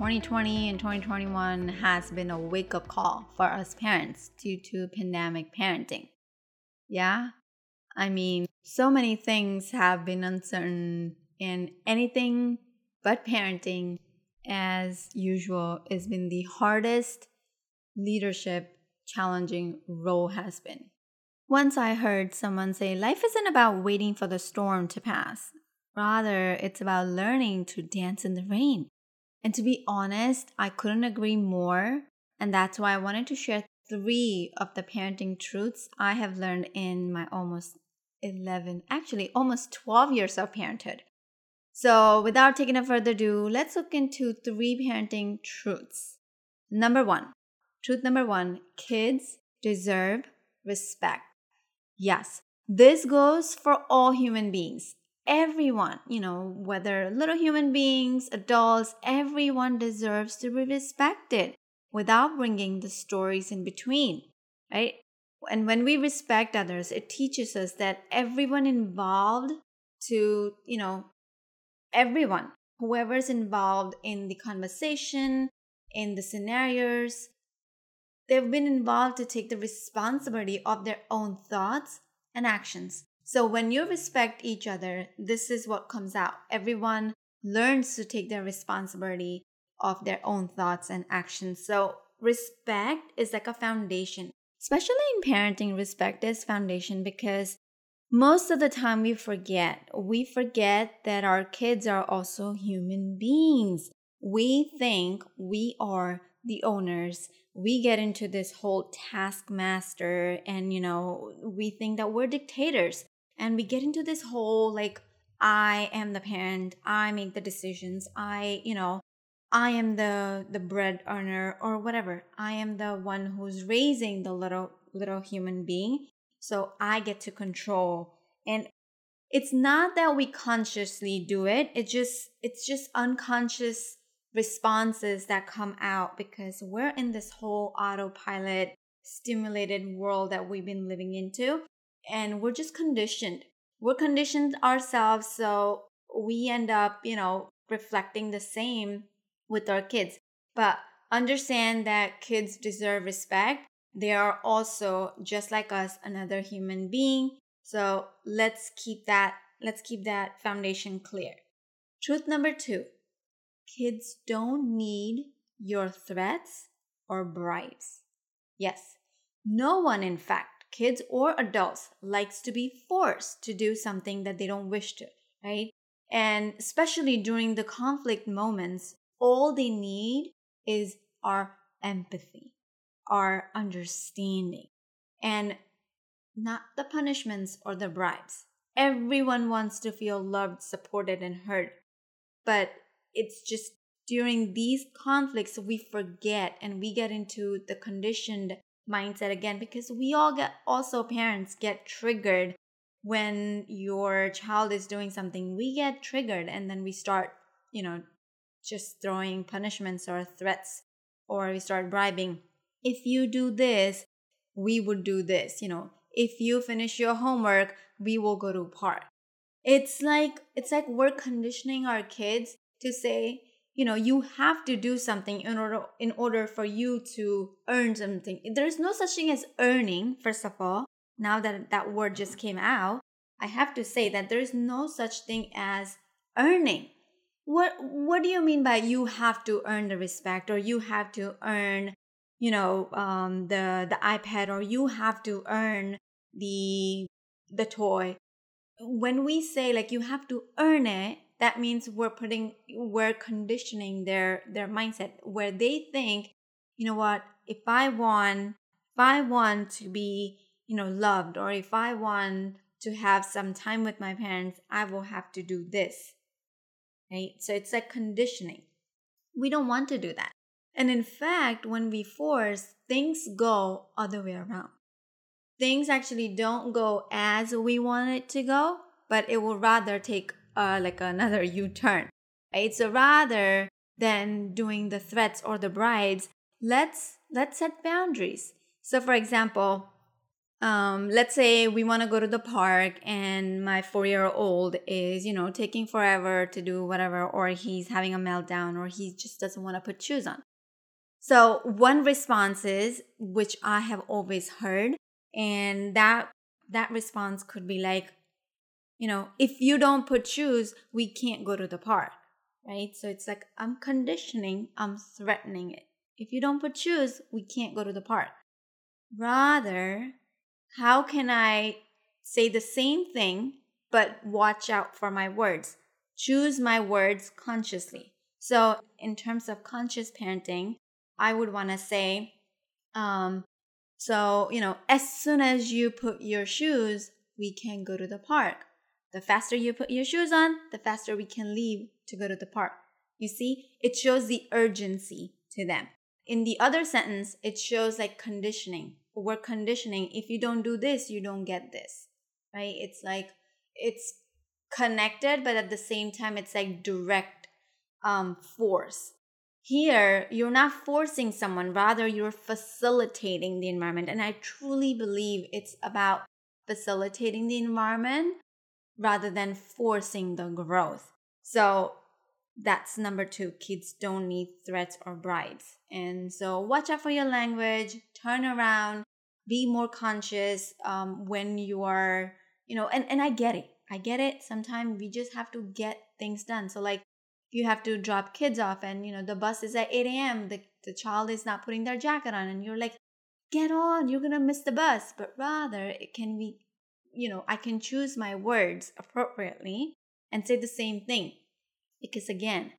2020 and 2021 has been a wake up call for us parents due to pandemic parenting? Yeah? I mean, so many things have been uncertain, and anything but parenting, as usual, has been the hardest leadership challenging role has been. Once I heard someone say, Life isn't about waiting for the storm to pass. Rather, it's about learning to dance in the rain. And to be honest, I couldn't agree more. And that's why I wanted to share three of the parenting truths I have learned in my almost 11, actually almost 12 years of parenthood. So, without taking a further ado, let's look into three parenting truths. Number one, truth number one kids deserve respect. Yes, this goes for all human beings. Everyone, you know, whether little human beings, adults, everyone deserves to be respected without bringing the stories in between, right? And when we respect others, it teaches us that everyone involved to, you know, everyone, whoever's involved in the conversation, in the scenarios, they've been involved to take the responsibility of their own thoughts and actions. So when you respect each other, this is what comes out. Everyone learns to take their responsibility of their own thoughts and actions. So respect is like a foundation. Especially in parenting, respect is foundation because most of the time we forget. We forget that our kids are also human beings. We think we are the owners. We get into this whole taskmaster and, you know, we think that we're dictators. And we get into this whole like, I am the parent, I make the decisions, I, you know, I am the the bread earner or whatever. I am the one who's raising the little little human being. So I get to control. And it's not that we consciously do it. It just it's just unconscious responses that come out because we're in this whole autopilot stimulated world that we've been living into and we're just conditioned. We're conditioned ourselves so we end up, you know, reflecting the same with our kids. But understand that kids deserve respect. They are also just like us another human being. So let's keep that let's keep that foundation clear. Truth number 2. Kids don't need your threats or bribes. Yes, no one, in fact, kids or adults, likes to be forced to do something that they don't wish to, right? And especially during the conflict moments, all they need is our empathy, our understanding, and not the punishments or the bribes. Everyone wants to feel loved, supported, and heard. But it's just during these conflicts we forget and we get into the conditioned mindset again because we all get also parents get triggered when your child is doing something. We get triggered and then we start you know just throwing punishments or threats or we start bribing. If you do this we would do this you know. If you finish your homework we will go to park. It's like it's like we're conditioning our kids to say you know you have to do something in order in order for you to earn something. There's no such thing as earning first of all. Now that that word just came out i have to say that there is no such thing as earning. What what do you mean by you have to earn the respect or you have to earn you know um, the the ipad or you have to earn the the toy? When we say like you have to earn it that means we're putting we're conditioning their their mindset where they think you know what if i want if i want to be you know loved or if i want to have some time with my parents i will have to do this right so it's like conditioning We don't want to do that. And in fact, when we force, things go other way around. Things actually don't go as we want it to go, but it will rather take uh, like another U-turn. Right? So rather than doing the threats or the bribes, let's let's set boundaries. So for example, um, let's say we want to go to the park and my four year old is, you know, taking forever to do whatever, or he's having a meltdown, or he just doesn't want to put shoes on. So, one response is, which I have always heard, and that that response could be like, you know, if you don't put shoes, we can't go to the park, right? So it's like I'm conditioning, I'm threatening it. If you don't put shoes, we can't go to the park. Rather, how can I say the same thing but watch out for my words? Choose my words consciously. So, in terms of conscious parenting, I would want to say, um, so, you know, as soon as you put your shoes, we can go to the park. The faster you put your shoes on, the faster we can leave to go to the park. You see, it shows the urgency to them. In the other sentence, it shows like conditioning. We're conditioning. If you don't do this you don't get this right? It's like it's connected but at the same time it's like direct um force. Here you're not forcing someone rather you're facilitating the environment. And i truly believe it's about facilitating the environment rather than forcing the growth. So that's number two kids don't need threats or bribes. And so watch out for your language turn around be more conscious um, when you are you know and, and i get it. I get it. Sometimes we just have to get things done. So like you have to drop kids off and you know the bus is at 8 a.m the, the child is not putting their jacket on and you're like get on you're gonna miss the bus. But rather it can be you know i can choose my words appropriately and say the same thing because again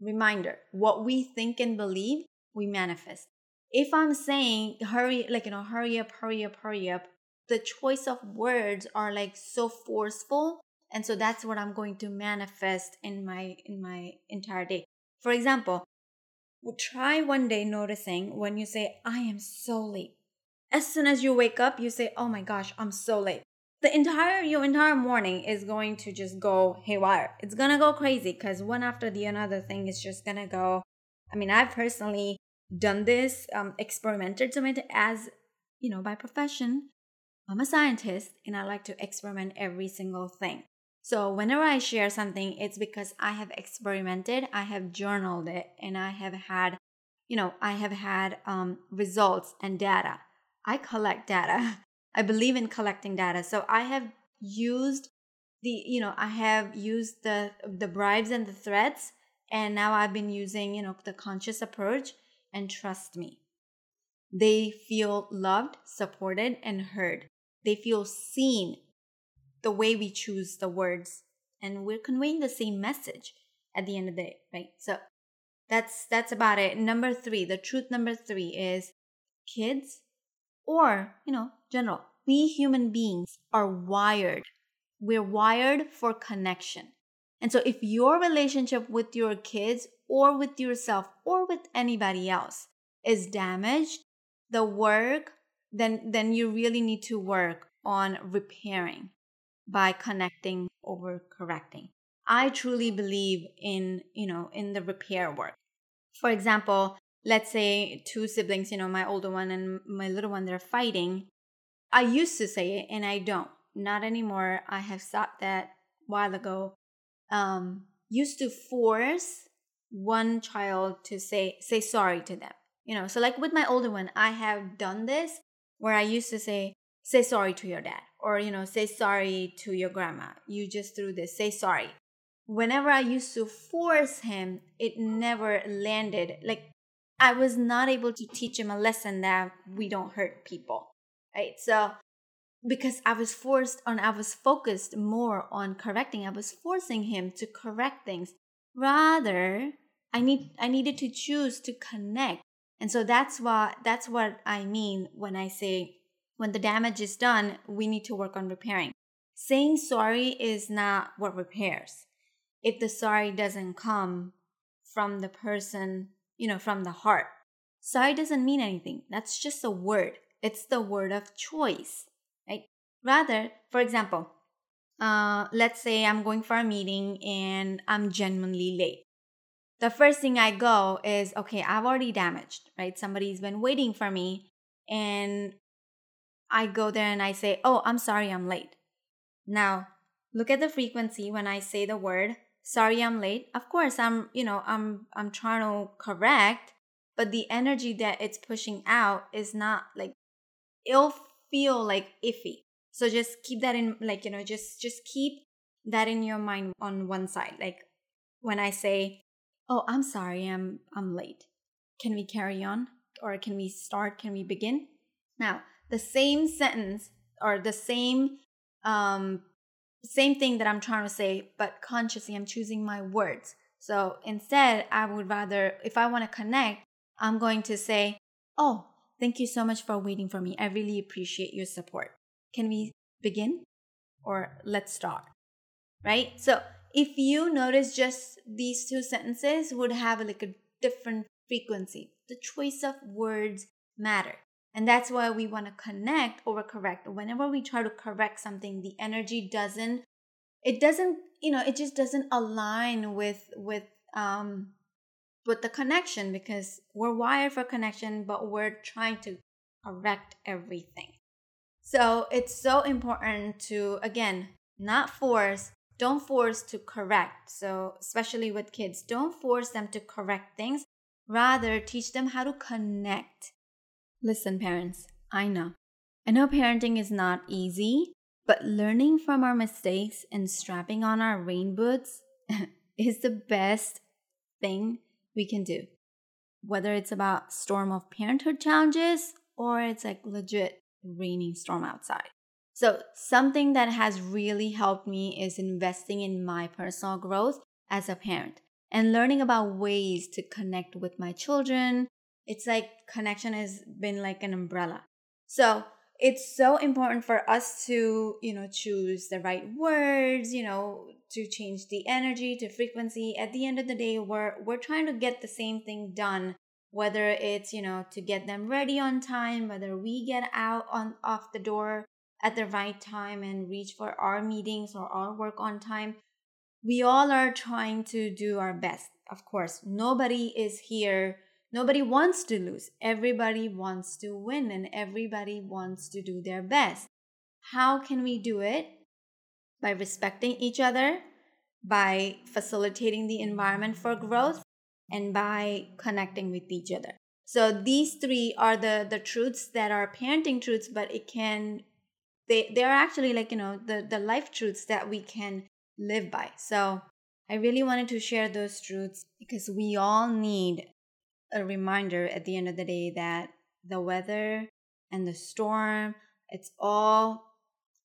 reminder what we think and believe we manifest if I'm saying hurry, like, you know, hurry up, hurry up, hurry up, the choice of words are like so forceful. And so that's what I'm going to manifest in my, in my entire day. For example, try one day noticing when you say, I am so late. As soon as you wake up, you say, Oh my gosh, I'm so late. The entire, your entire morning is going to just go haywire. It's gonna go crazy because one after the another thing is just gonna go. I mean, I've personally done this, um, experimented some it as, you know, by profession. I'm a scientist and I like to experiment every single thing. So whenever I share something, it's because I have experimented, I have journaled it, and I have had, you know, I have had um, results and data. I collect data. I believe in collecting data. So I have used the, you know, I have used the the bribes and the threats, and now I've been using, you know, the conscious approach and trust me. They feel loved, supported, and heard. They feel seen the way we choose the words, and we're conveying the same message at the end of the day, right? So that's that's about it. Number three, the truth number three is kids or you know, general. We human beings are wired. We're wired for connection. And so if your relationship with your kids or with yourself or with anybody else is damaged, the work, then then you really need to work on repairing by connecting over correcting. I truly believe in, you know, in the repair work. For example, let's say two siblings, you know, my older one and my little one, they're fighting. I used to say it and I don't. Not anymore. I have stopped that a while ago. Um, used to force one child to say say sorry to them you know so like with my older one i have done this where i used to say say sorry to your dad or you know say sorry to your grandma you just threw this say sorry whenever i used to force him it never landed like i was not able to teach him a lesson that we don't hurt people right? So because i was forced on i was focused more on correcting i was forcing him to correct things. Rather i need i needed to choose to connect. And so that's what that's what i mean when i say when the damage is done we need to work on repairing. Saying sorry is not what repairs. If the sorry doesn't come from the person, you know, from the heart. Sorry doesn't mean anything. That's just a word. It's the word of choice, right? Rather, for example, uh, let's say I'm going for a meeting and I'm genuinely late. The first thing I go is, okay, I've already damaged, right? Somebody's been waiting for me and I go there and I say, oh, I'm sorry, I'm late. Now, look at the frequency when I say the word, sorry, I'm late. Of course, I'm, you know, I'm, I'm trying to correct, but the energy that it's pushing out is not like, it'll feel like iffy. So just keep that in, like, you know, just, just keep that in your mind on one side. Like when I say, oh, I'm sorry, I'm, I'm late. Can we carry on? Or can we start? Can we begin? Now, the same sentence or the same um same thing that I'm trying to say, but consciously I'm choosing my words. So instead, I would rather, if I want to connect, I'm going to say, Oh, thank you so much for waiting for me. I really appreciate your support. Can we begin? Or let's start. Right? So if you notice just these two sentences would have like a different frequency. The choice of words matter. And that's why we want to connect over correct. Whenever we try to correct something, the energy doesn't, it doesn't, you know, it just doesn't align with, with, um, with the connection because we're wired for connection, but we're trying to correct everything. So it's so important to, again, not force, don't force to correct. So, especially with kids, don't force them to correct things. Rather, teach them how to connect Listen, parents, I know. I know parenting is not easy, but learning from our mistakes and strapping on our rain boots is the best thing we can do. Whether it's about storm of parenthood challenges or it's like legit raining storm outside. So, something that has really helped me is investing in my personal growth as a parent and learning about ways to connect with my children, it's like connection has been like an umbrella. So it's so important for us to, you know, choose the right words, you know, to change the energy to frequency. At the end of the day, we're we're trying to get the same thing done, whether it's, you know, to get them ready on time, whether we get out on off the door at the right time and reach for our meetings or our work on time. We all are trying to do our best. Of course, nobody is here Nobody wants to lose. Everybody wants to win and everybody wants to do their best. How can we do it? By respecting each other, by facilitating the environment for growth, and by connecting with each other. So these three are the the truths that are parenting truths, but it can they they are actually like you know the the life truths that we can live by. So I really wanted to share those truths because we all need a reminder at the end of the day that the weather and the storm, it's all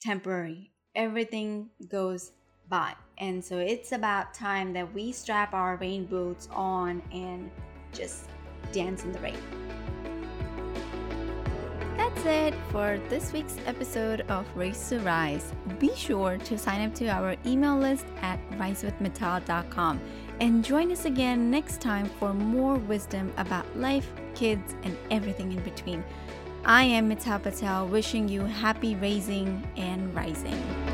temporary. Everything goes by. And so it's about time that we strap our rain boots on and just dance in the rain. That's it for this week's episode of Raise to Rise. Be sure to sign up to our email list at risewithmittal.com and join us again next time for more wisdom about life, kids, and everything in between. I am Mittal Patel, wishing you happy raising and rising.